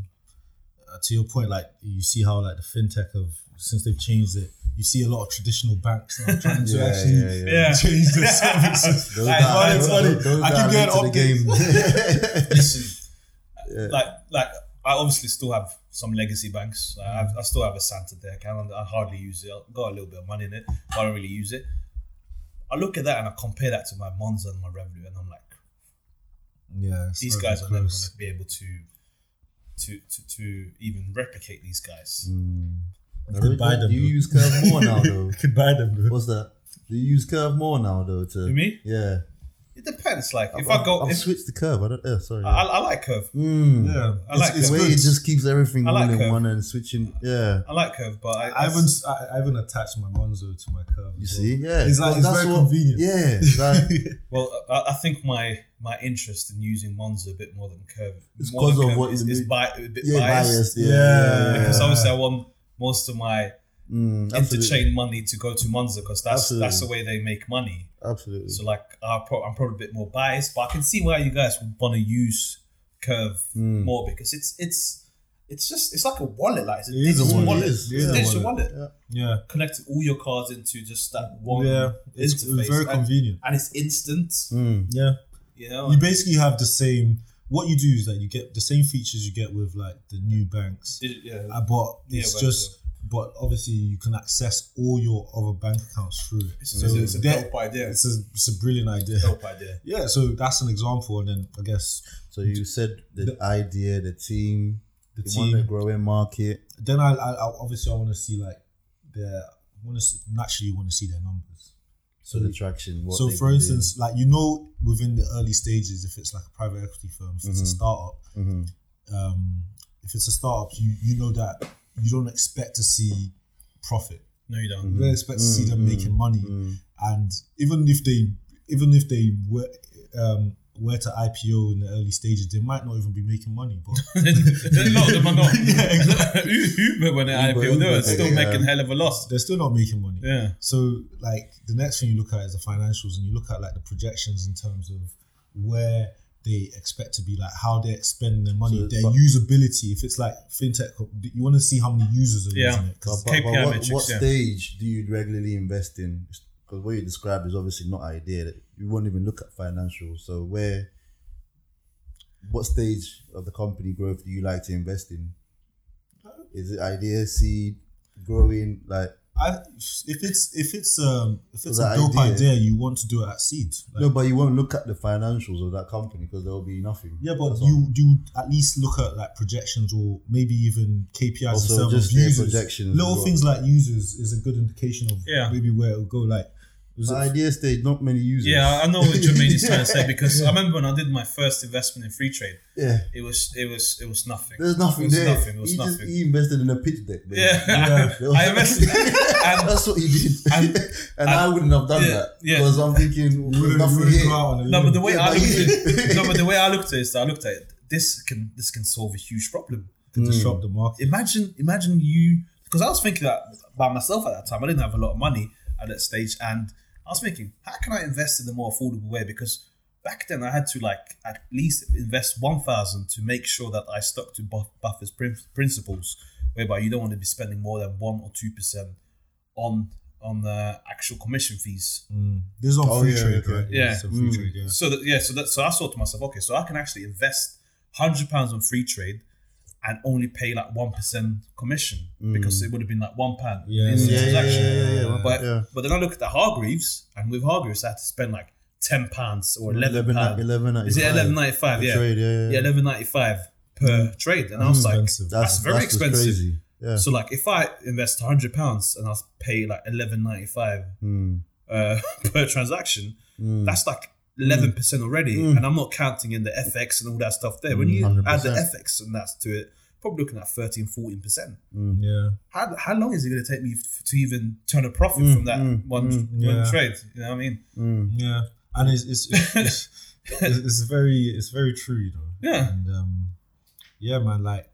uh, to your point, like you see how like the fintech of since they've changed it, you see a lot of traditional banks now trying to Yeah, actually yeah, yeah. Yeah. change their services. Those Like, that- funny, those- funny. I that can are get late the game. Listen, like, like I obviously still have some legacy banks. I've, I still have a Santander account. I hardly use it. I've got a little bit of money in it, but I don't really use it. I look at that and I compare that to my Monzo and my Revolut, and I'm like, Yeah, these guys are never going to be able to, to, to, to even replicate these guys. Hmm. You could buy them. You though. use Curve more now, though? You could buy them. Though. What's that? Do you use Curve more now, though? To You me? Yeah. It depends. Like if I've, I go, I've if, switched to Curve. I don't. Yeah, sorry. I, I like Curve. Mm. Yeah, I like it's, the it's way it just keeps everything I all like in Curve. one and switching. Yeah. I like Curve, but I, I haven't I, I haven't attached my Monzo to my curve. You see? well. Yeah. it's like Well, it's very what- convenient. Yeah. Like, Well, I, I think my my interest in using Monzo a bit more than Curve, It's more than 'cause of Curve what is, you is do. bi- a bit yeah, biased. biased. Yeah. Yeah. yeah, Because obviously I want most of my Mm, absolutely. interchange money to go to Monzo because that's that's the way they make money. Absolutely. So like I'll pro- I'm probably a bit more biased, but I can see why you guys would want to use Curve Hmm. more because it's it's it's just it's like a wallet, like it's a It is a digital wallet. wallet. It is. It's It a is a digital wallet. wallet. Yeah. Yeah, Connecting all your cards into just that one yeah, it's, interface. it's very and, convenient. and it's instant. Mm. Yeah, You know, you basically have the same. What you do is that you get the same features you get with like the new banks, Digi- yeah. uh, but Yeah, it's but- just. But obviously, you can access all your other bank accounts through it. It's, it's, it's a dope idea. It's a, it's a brilliant idea. dope idea. Yeah, so that's an example, and then I guess So you said the idea, the team, the you want the growing market. Then I, I, I obviously I want to see like their want to naturally want to see their numbers. So the traction. What so for can do. instance, like you know, within the early stages, if it's like a private equity firm, if it's a startup, Mhm. um, if it's a startup, you you know that you don't expect to see profit No, you don't. You don't expect to see them Mm, making money, mm. and even if they, even if they were, um, were to IPO in the early stages, they might not even be making money. But a lot of them are not. Yeah, exactly. Uber when they IPO, they're still yeah. making hell of a loss. they're still not making money. Yeah. So like the next thing you look at is the financials, and you look at like the projections in terms of where they expect to be, like how they're spending their money, So, their but- usability. If it's like fintech, you want to see how many users are Yeah. using it. But, 'cause- but, but KPI what, metrics, what yeah. stage do you regularly invest in? Because what you describe is obviously not ideal. You won't even look at financials. So where, what stage of the company growth do you like to invest in? Uh, is it idea, seed, growing? Like I, if it's if it's um if it's a dope idea. idea, you want to do it at seed. Like, no, but you won't look at the financials of that company because there will be nothing. Yeah, but That's you do at least look at like projections or maybe even KPIs Also, in just of users. projections Little well. things like users is a good indication of Yeah. maybe where it'll go. Like, was The it- idea stage, not many users. Yeah, I know what Jermaine is trying to say because I remember when I did my first investment in Freetrade, yeah. it was it was it was nothing. There's nothing it was there. Nothing. It was he just he invested in a pitch deck. basically. yeah, There was- I invested, and That's what he did, and- and, I wouldn't have done Yeah, that yeah. because I'm thinking wouldn't- there's nothing wouldn't here. go out on a no, but the way Yeah, I looked at it, no, but the way I looked at it is that I looked at it. This can this can solve a huge problem. to hmm. disrupt the market. Imagine imagine you because I was thinking that by myself at that time. I didn't have a lot of money at that stage, and I was thinking, how can I invest in a more affordable way? Because back then I had to like at least invest one thousand to make sure that I stuck to Buffett's principles, whereby you don't want to be spending more than one or two percent on on the actual commission fees. Mm. This is on Oh, free yeah, trade, okay. right? Yeah. so free Mm. trade, yeah. So that yeah, so that so I thought to myself, okay, so I can actually invest hundred pounds on Freetrade and only pay like one percent commission because it would have been like one pound Yeah, in the yeah, transaction. yeah, yeah, yeah. But but then I look at the Hargreaves, and with Hargreaves I had to spend like ten pounds or eleven 11, pounds. 11, Is it eleven ninety five? Yeah, trade, yeah, yeah. eleven ninety five per trade, and I was like, expensive. that's, very that's expensive. So like, if I invest hundred pounds and I pay like eleven ninety five Mm. uh, per transaction, Mm. that's like eleven percent already, and I'm not counting in the FX and all that stuff there. When you add the FX and that's to it, probably looking at 13 14 percent. Yeah. How, how long is it going to take me f- to even turn a profit from that mm, one, mm, one yeah. trade? You know what I mean? Mm. Yeah. And it's it's it's, it's, it's, it's very it's very true, you know. Yeah. And um, yeah, man, like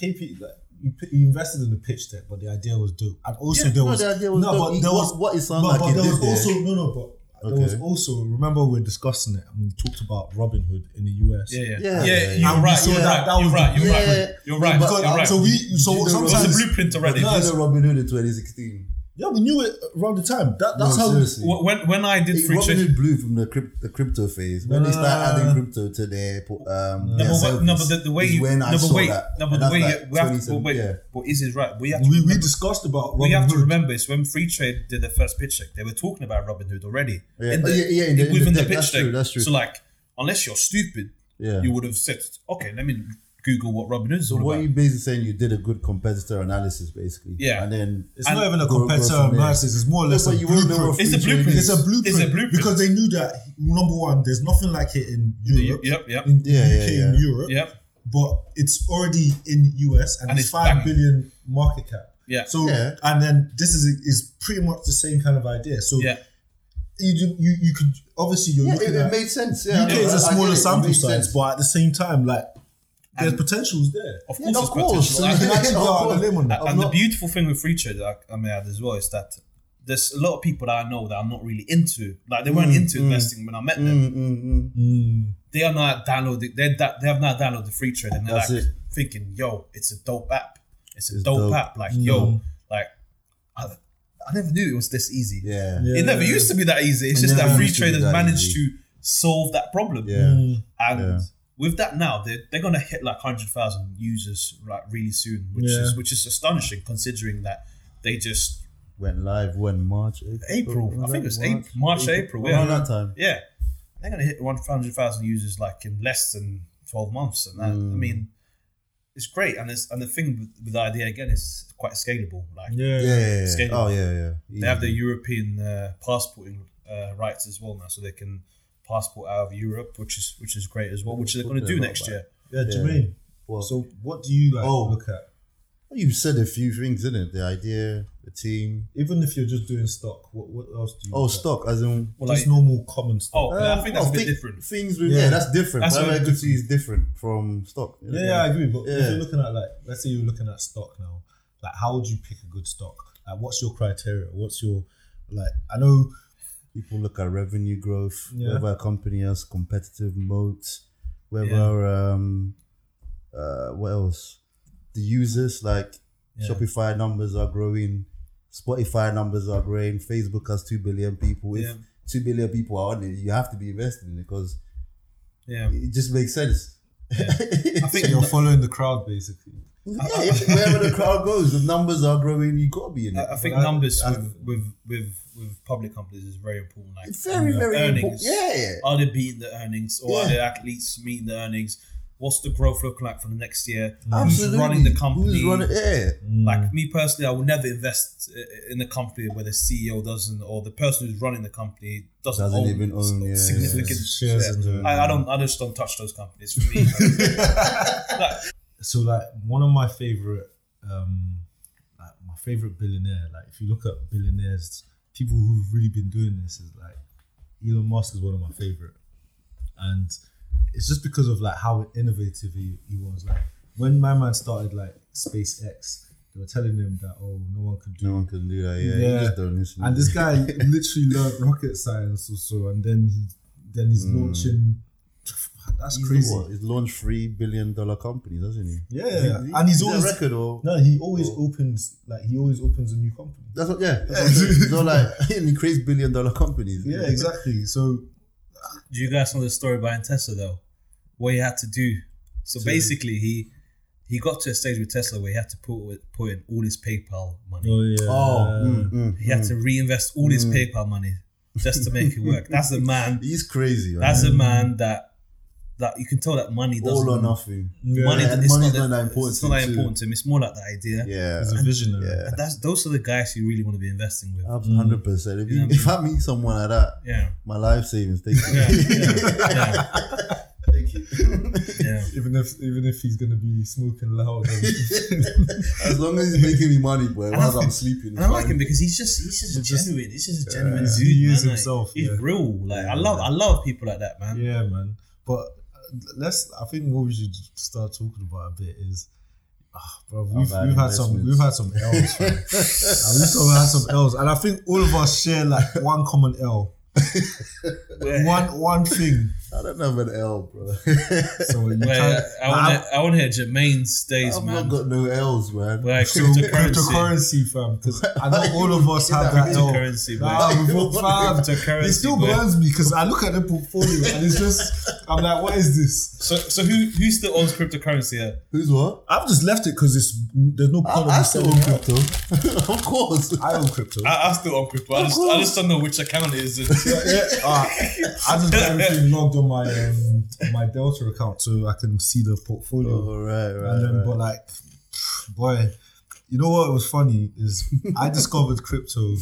KP, like you, you invested in the pitch deck, but the idea was dope, and also Yeah, there no, was the idea was no, dope. but there was what- what it sounded but, like but there did was there- also no, no, but. There was also remember we were discussing it and we talked about Robinhood in the US. Yeah, yeah, Yeah, yeah. yeah, you're And right. saw You're that- right. that You're was right. You're right. You're right. Because- You're right. So we so you know, It was a sometimes blueprint already. But you Guys- know Robinhood in 2016. Yeah we knew it around the time. That that's no, how seriously. Wh- When when I did It- free Robin trade, Hood blew from the, crypt, the crypto phase. When they started Nah. adding crypto to their um, No, their but, what- no, service but the, the way is you, when I no, but saw wait, that. no, but And the that's way like you, we have to, 27 but wait, yeah. but is is right? We have to we, we remember- discussed about we Robin have to Hood. remember is when Freetrade did the first pitch deck, they were talking about Robinhood already. Yeah, In oh, yeah, yeah, in the- in the within the, deck, pitch that's deck. true, that's true. So like, unless you're stupid, Yeah. you would have said, okay, let me Google what Robinhood is So all what about. you basically saying you did a good competitor analysis basically. Yeah. And then It's And not even a go- go competitor analysis. It's more or less but a you won't know blueprint. It's a Freetrade blueprint. It's a blueprint. It's a blueprint. because they knew that number one, there's nothing like it in Europe, Yep, yep, in the Yeah, UK yeah, and yeah. Europe, yep. but it's already in US and, And it's it's five banging. billion market cap. Yeah. So Yeah. and then this is is pretty much the same kind of idea. So Yeah. you do, you you could obviously you're Yeah, looking it, it made sense. Yeah, UK I- is a smaller it. It sample size, sense. but at the same time, like there's And- potentials there. Of Yeah, course, of there's course. potential. You And- can actually go out on a limb on that. I'm and the beautiful thing with Freetrade, I, I may add as well, is that there's a lot of people that I know that are not really into, like they weren't into investing when I met them. Mm, mm, mm. Mm. They are now downloading. They they have now downloaded the Freetrade, and they're That's like it. thinking, "Yo, it's a dope app. It's a It's dope, dope. app. Like, yo, like I, I never knew it was this easy. Yeah. Yeah. It never used to be that easy. It's It just that free used to be traders managed easy. to solve that problem. Yeah. Mm. And Yeah. With that now, they're, they're going to hit like 100,000 users right, really soon, which Yeah. is which is astonishing considering that they just Went live when March, April. April. I think it was April, March, April. Yeah, Around that time. yeah. They're going to hit 100,000 users like in less than 12 months, and that, I Mm. mean, it's great. And it's, and the thing with, with the idea again is quite scalable. Like Yeah. Yeah, yeah, yeah. Scalable. Oh, yeah, yeah. they have the European uh, passporting uh, rights as well now, so they can passport out of Europe, which is which is great as well, which they're going to do next about year. Yeah, Yeah. Jermaine. What? So what do you like Oh. look at? You said a few things, didn't it? The idea, the team. Even if you're just doing stock, what what else do you? Oh, look at? stock, as in. Well, just like, normal common stock. oh, yeah, I think that's oh, a bit thi- different. Things with, Yeah. yeah. that's different. That's Private very equity is different from stock. Yeah, yeah, I agree. But if you're looking at like, let's say you're looking at stock now, like how would you pick a good stock? Like, what's your criteria? What's your like? I know People look at revenue growth, Yeah. whether a company has competitive moats, whether um uh what else? The users like Yeah. Shopify numbers are growing, Spotify numbers are growing, Facebook has two billion people. If Yeah. two billion people are on it, you have to be invested in it because Yeah, it just makes sense. I think you're following the crowd basically. Yeah, wherever the crowd goes, the numbers are growing. You gotta be in it. I, I think I- numbers I- with, with with with public companies is very important. Like It's very, very earnings. important. Yeah. Are they beating the earnings, or are the athletes meeting the earnings? What's the growth looking like for the next year? Mm. Absolutely. Who's running the company? Who's running? Yeah. Mm. Like me personally, I will never invest in a company where the CEO doesn't, or the person who's running the company doesn't, Doesn't own, even own, yeah, significant yeah. Shares in the- I, I don't. I just don't touch those companies. For me, Like, So like one of my favorite, um, like my favorite billionaire. Like if you look at billionaires, people who've really been doing this is like Elon Musk is one of my favorite, and it's just because of like how innovative he, he was. Like when my man started like SpaceX, they were telling him that oh no one could do No one can do that. Yeah. Yeah. And this guy literally learned rocket science also, and then he then he's launching. That's He's crazy. What? He's launched three billion dollar companies, hasn't he? Yeah, Is it- and he's is it a always record or no. He always Oh. opens like he always opens a new company. that's what. Yeah. That's what I'm. It's not like and he creates billion dollar companies. Yeah, exactly. So do you guys know the story behind Tesla though? What he had to do. So basically, he he got to a stage with Tesla where he had to put put in all his PayPal money. Oh yeah. Oh, mm, mm, He had to reinvest all his PayPal money just to make it work. That's a man. He's crazy. Man. That's a man that that you can tell that money doesn't. all or nothing. Money, and it's money's not, not that that important It's to not him that important to him. It's more like the idea. Yeah. He's a visionary. Yeah. That's those are the guys you really want to be investing with. Mm. Hundred percent. If, you, Yeah. if I meet someone like that, Yeah, my life savings. Thank you. yeah, yeah, yeah, Thank you. yeah. Even if even if he's gonna be smoking loud. as long as he's making me money, boy, And whilst I I'm sleeping. And I like him because he's just he's just He's just- genuine. He's just a genuine Yeah. dude. He is man. Like, himself, he's real. Like I love I love people like that, man. yeah, man. But let's. I think what we should start talking about a bit is. ah, bro, we've, we've had some we've had some L's, fam. And we've had some L's, and I think all of us share like one common L, one one thing. I don't know an L, bro. So you where. I want to I want to hear Jermaine's days, I've man. not got no L's, man. Where So cryptocurrency, cryptocurrency, fam, because I know all of us have that L. cryptocurrency, Nah, man. we've all- fam, It still boy. burns me because I look at the portfolio and it's just I'm like, what is this? So so who who still owns cryptocurrency? Here? Who's what? I've just left it because it's there's no I, point I of still own it. crypto. of course. I own crypto. I, I still own crypto. I just I just don't know which account it is. yeah, uh, I just got everything logged on my um, my Delta account so I can see the portfolio. Oh, right, right. and then, right. but like, boy, you know what was funny is I discovered crypto.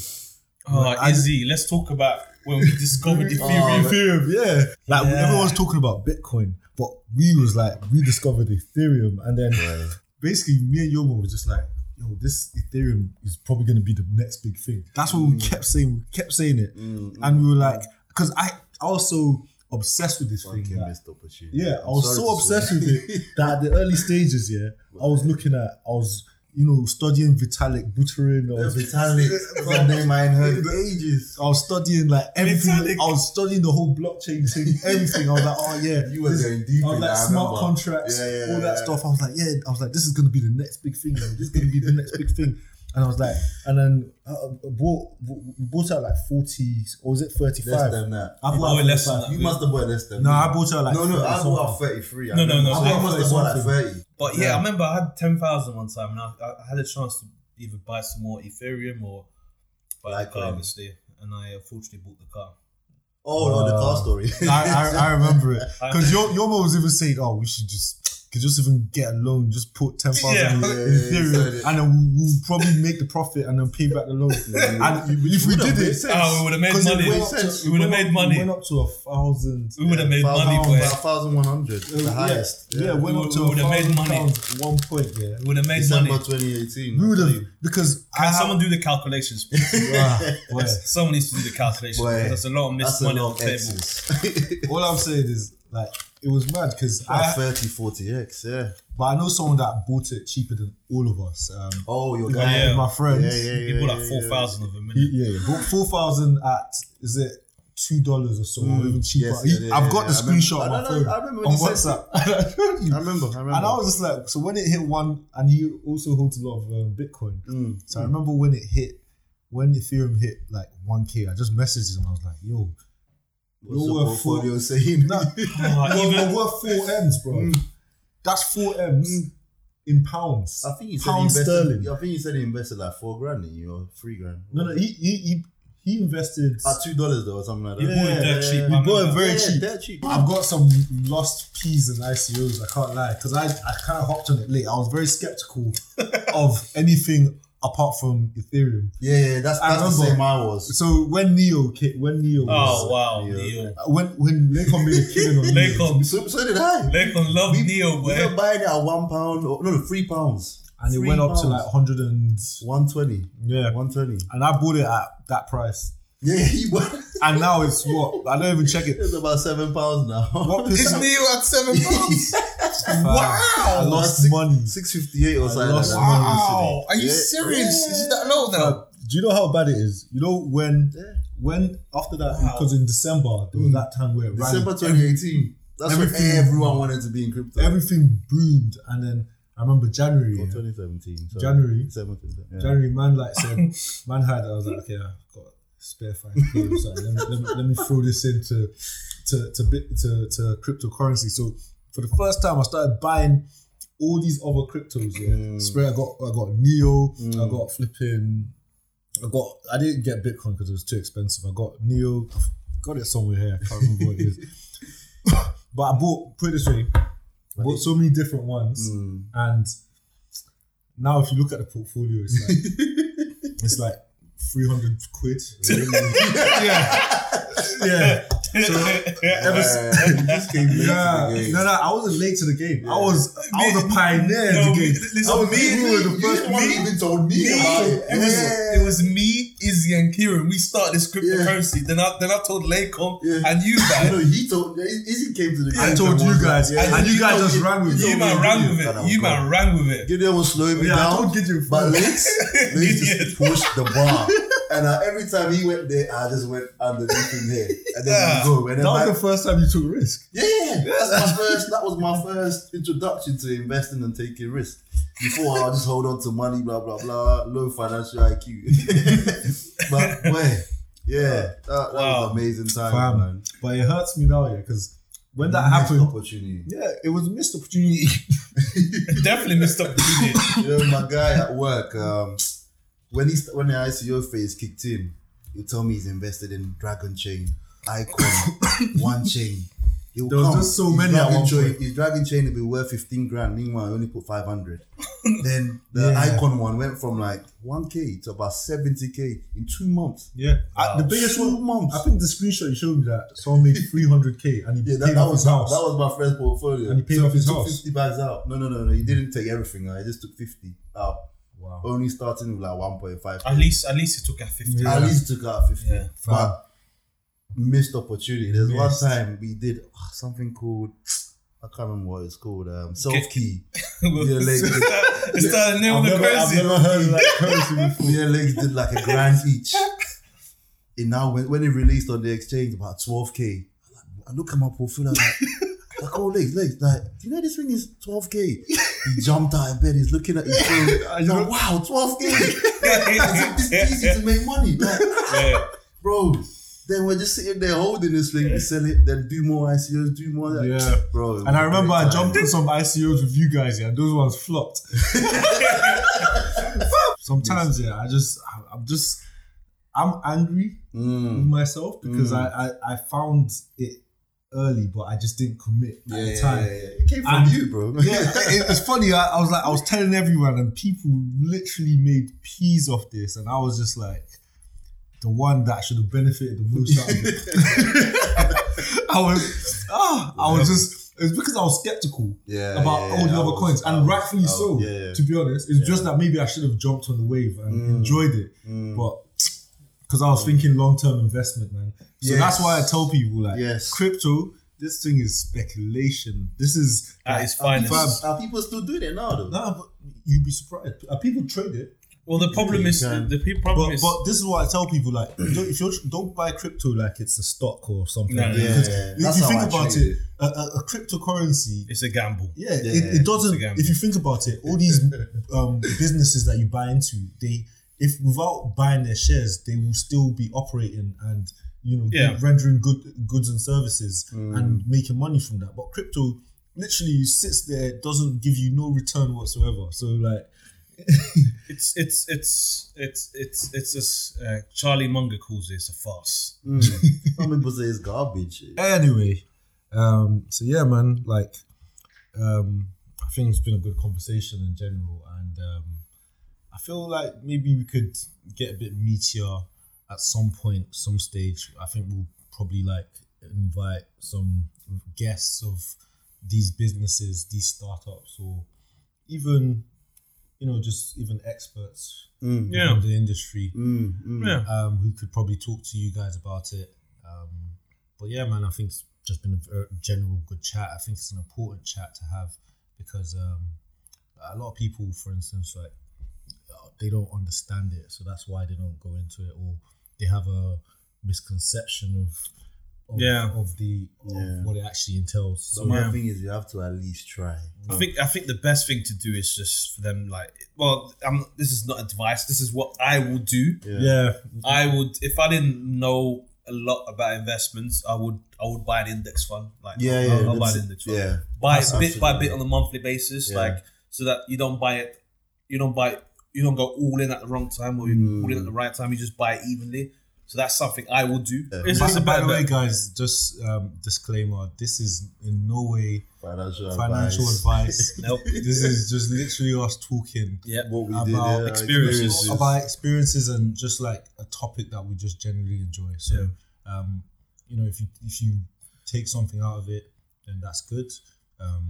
Oh, I- Izzy, let's talk about when we discovered Oh, Ethereum. Ethereum, yeah. Like Yeah. everyone's talking about Bitcoin, but we was like we discovered Ethereum, and then Right. basically me and Yoma were just like, yo, this Ethereum is probably gonna be the next big thing. That's what we kept saying. We kept saying it, Mm, and we were like, because I I was so obsessed with this thing. That- missed opportunity. yeah, I I'm was so obsessed with it that at the early stages, yeah, I was looking at, I was, you know, studying Vitalik Buterin. I was, Vitalik, a name I heard ages. I was studying like everything. Vitalik. I was studying the whole blockchain thing, everything. I was like, oh yeah, You were going deep I was like that, I smart contracts, Yeah, yeah, all that yeah. stuff. I was like, yeah, I was like, this is gonna be the next big thing. man. This is gonna be the next big thing. And I was like, and then uh, bought we bought out like forty, or was it thirty Less than that. I bought bought out less than that. You must have bought less than No, me. I bought out like no, no, 30 I something. bought out 33. No, no, no, I so think I must have bought like something. 30. But yeah, Yeah. I remember I had ten thousand one time, and I, I had a chance to either buy some more Ethereum or buy the car, Litecoin. obviously. And I unfortunately bought the car. Oh, no, the car story. I, I, I remember it because your your mom was even saying, "Oh, we should just could just even get a loan, just put ten thousand Yeah. in Ethereum, yeah, and then we'll, we'll probably make the profit and then pay back the loan. and if we Would've did it, sense. Oh, we would have made 'cause it money. went to- We would have made went up- money. Went up to a thousand. We would have made money, boy. About thousand one hundred, the Yeah, highest. Yeah, it went up to would- a we would've made thousand money. pounds at one point. Yeah, We would have made December money. 2018. we would have because Can have- someone do the calculations? Someone needs to do the calculations. Boy, That's a lot of missed That's a money on the table. All I'm saying is like it was mad because About I, 30, 40 X, yeah. but I know someone that bought it cheaper than all of us. Um, Oh, your yeah, guy. yeah. my friends. Yeah, yeah, yeah. He bought yeah, like four yeah. thousand of them. He, yeah, yeah. Bought four thousand at is it two dollars or so, or even cheaper. Yes, He- yeah, yeah, I've got yeah, the I screenshot I on my know, phone I remember when on WhatsApp. I told you. I remember, I remember. And I was just like, so when it hit one, and he also holds a lot of um, Bitcoin. Mm. So I remember when it hit, when Ethereum hit like 1K, I just messaged him. I was like, yo, What's You're the worth four- portfolio saying? nah, Oh, we're, even- we're worth four M's, bro. Mm. That's four M's in pounds. I think you said he invested. sterling. I think you said he invested like four grand in you or three grand. No, no, he he he, he invested. At two dollars though, or something like that. Yeah, bought it dirt cheap, we I bought it very yeah, cheap. They're cheap. I've got some lost P's and ICOs. I can't lie because I, I kind of hopped on it late. I was very skeptical of anything apart from Ethereum. Yeah, yeah, that's I that's the same I was. So when Neo came, when Neo Oh was, wow, Yeah. Neo. Uh, when when Lakon made a killing on Neo, Lakon, So, so did I. Lakon love we, Neo, we were boy. buying it at one pound, or no, no, three pounds, and it Three went up to pounds. like hundred and one twenty, yeah, one twenty. and I bought it at that price. Yeah, he was. And now it's what I don't even check it. It's about seven pounds now. What percent? Neo at seven pounds? Wow, I lost money. Six fifty eight or something. lost like that. wow. Are you Yeah. serious? Is it that low now? Do you know how bad it is? You know when Yeah. when after that Wow. because in December there was hmm. that time where it ran- December 2018. That's when everything- everyone wanted to be in crypto. everything boomed, and then I remember January. Or yeah. 2017. sorry. January. December 2017. Yeah. January, man, like said, man had. I was like, okay, I've got spare five k. So let me, let me let me throw this into to to bit to to cryptocurrency. So for the first time, I started buying all these other cryptos. Yeah, Mm. Spray. I got I got Neo. I Mm. got flipping. I got. I didn't get Bitcoin because it was too expensive. I got Neo. I've got it somewhere here. I can't remember what it is. but I bought. Put it this way. I bought so many different ones. Mm. And now, if you look at the portfolio, it's like it's like three hundred quid. yeah, yeah. So ever s- Uh, you just came late yeah, to the game. no, no, I wasn't late to the game. I was, I was a pioneer No, in the game. listen, I was me- the first one me. even told me about it. Was, Yeah. it was me, Izzy, and Kieran. We started this cryptocurrency. Then I then I told Lakon Yeah. and you You guys. know, he told. Izzy came to the game. I told you guys, like, and you guys told just me- ran with it. You man ran with it. You man ran with it. Gideon was slowing me Yeah, I down. told Gideon. But Lex, Lex just pushed the bar. And uh, every time he went there, I just went underneath him there. And then Yeah. we go. And then That my, was the first time you took a risk. yeah, that's my first. That was my first introduction to investing and taking risk. Before I just hold on to money, blah blah blah, low financial IQ. but boy, yeah, that, that Wow. was amazing time, Fam. man. But it hurts me now, yeah, because when that Missed happened, opportunity. yeah, it was a missed opportunity. Definitely missed opportunity. you know, my guy at work, um, when he when the ICO phase kicked in, you told me he's invested in Dragonchain, Icon, One Chain. He'll There was just so his many at Dragon one chain, point. His Dragonchain will be worth fifteen grand. Meanwhile, I only put five hundred. then the Yeah. Icon one went from like one k to about seventy k in two months. Yeah, I- the biggest Two one. months. I think the screenshot you showed me that someone made 300k and he Yeah, that, paid that off was his house. that was my friend's portfolio. And he paid off his took house. Fifty bags out. No, no, no, no. He didn't take everything out. He just took fifty out. Wow. Only starting with like one point five. At least, at least it took at fifty. Yeah. At least took out 50. Yeah. But missed opportunity. There's Missed. one time we did ah, something called, I can't remember what it's called, um, SelfKey. Yeah, like- it's the name I've of the never, I've never heard that currency before. Me Legs did like a grand each. And now when, when it released on the exchange, about 12k. I look at my portfolio like, like oh Legs, Legs, like, do you know this thing is 12k? He jumped out of bed, he's looking at his phone. He's like, wow, 12k. It's easy to make money. Like, Yeah. bro. Then we're just sitting there holding this thing, we sell it, then do more ICOs, do more. Like, Yeah. bro. And I remember I jumped on some ICOs with you guys, yeah, and those ones flopped. Sometimes, yeah, I just, I'm just, I'm angry with Mm. myself because Mm. I, I, I found it early, but I just didn't commit at the time. yeah, yeah. It came from And- you, bro. yeah, it, it's funny. I, I was like, I was telling everyone, and people literally made peas off this, and I was just like, the one that should have benefited the most out of it. I was, ah, I was just. It's because I was skeptical Yeah, about yeah, all the other was- coins, and was- rightfully I so. yeah, yeah. To be honest, it's just that maybe I should have jumped on the wave and Mm. enjoyed it, but because I was thinking long term investment, man. So Yes. that's why I tell people like, Yes. crypto. This thing is speculation. This is At like, its finest. fam, Are people still doing it now, though? no, but you'd be surprised. Uh, people trade it, Well, the problem you is can. the pe- problem but, is but this is what I tell people: like, don't, if you don't buy crypto like it's a stock or something. No, no, Because yeah, if that's you how think I about trade it, it. a, a, a cryptocurrency, it's a gamble. yeah, Yeah, it, it doesn't. it's a. If you think about it, all these um, businesses that you buy into, they if without buying their shares, they will still be operating and you know Yeah. rendering good goods and services Mm. and making money from that. But crypto literally sits there, doesn't give you no return whatsoever. So like. It's it's it's it's it's it's just uh, Charlie Munger calls this a farce. Mm. Some people say it's garbage. Anyway, um, so yeah, man, like, um, I think it's been a good conversation in general, and um, I feel like maybe we could get a bit meatier at some point, some stage. I think we'll probably like invite some guests of these businesses, these startups, or even you know just even experts Mm. Yeah. in the industry Mm, mm. Yeah. um, who could probably talk to you guys about it. Um, but yeah, man, I think it's just been a general good chat. I think it's an important chat to have because um, a lot of people, for instance, like uh, they don't understand it, so that's why they don't go into it, or they have a misconception of of, Yeah. of the of Yeah. what it actually entails. So So my Yeah. thing is, you have to at least try. I think I think the best thing to do is just for them like well I'm this is not advice this is what I would do yeah, I would if I didn't know a lot about investments I would I would buy an index fund like Yeah, I'll, yeah, I'll buy an index fund yeah. buy it bit by bit on a monthly basis Yeah. like so that you don't buy it you don't buy you don't go all in at the wrong time or you Mm. all in at the right time you just buy it evenly so that's something I would do it's, By, it's a by the way, guys, just um, disclaimer: this is in no way Financial, financial advice. advice. Nope. This is just literally us talking yeah What we About did, yeah, our experiences. about experiences and just like a topic that we just generally enjoy. So, um, you know, if you if you take something out of it, then that's good. Um,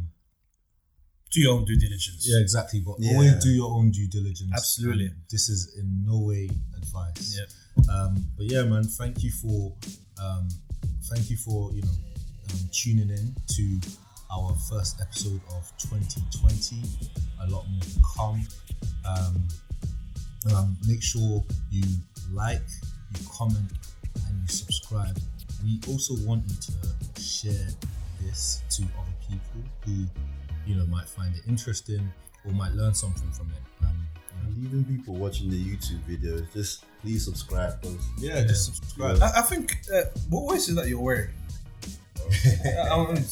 do your own due diligence yeah, exactly. But Yeah. always do your own due diligence. Absolutely. And this is in no way advice. Yeah. Um, but yeah, man, thank you for um, thank you for you know um, tuning in to our first episode of 2020. A lot more to come. Um, um, make sure you like, you comment, and you subscribe. We also want you to share this to other people who you know might find it interesting or might learn something from it. Um, And even people watching the YouTube videos, just please subscribe. 'cause yeah, just subscribe. I, I think uh, what voice is that you're wearing? I- I'm-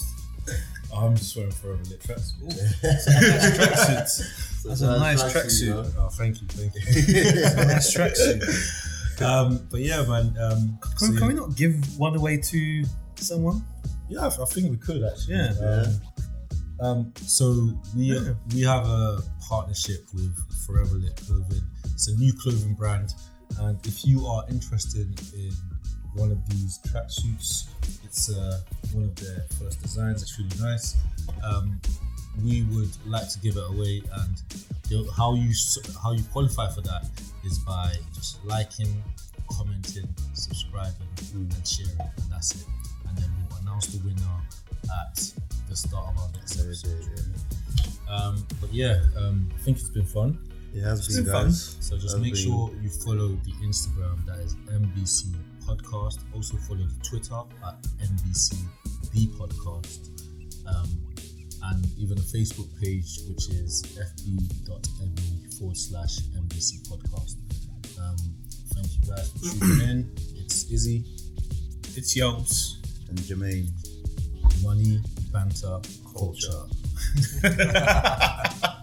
I'm just wearing forever lit tracks. tracksuits. That's a nice tracksuit. you know. Oh, thank you, thank you. Nice tracksuit. um, but yeah, man. Um, so Can, can we not give one away to someone? yeah, I I think we could actually. Yeah. Um, um, so we Yeah. we have a partnership with Forever Lit Clothing. It's a new clothing brand, and if you are interested in one of these tracksuits, it's uh, one of their first designs. It's really nice. Um, we would like to give it away, and how you how you qualify for that is by just liking, commenting, subscribing, and sharing, and that's it. And then we'll announce the winner at the start of our next episode. Um, but yeah, um, I think it's been fun. It has been, been fun. So just make been- sure you follow the Instagram that is MBC Podcast. Also follow the Twitter at MBC The Podcast. Um, and even a Facebook page which is fb.me forward slash MBC Podcast. Um, thank you guys for tuning in. It's Izzy, It's Young's. And Jermaine. Money, Banter, Culture.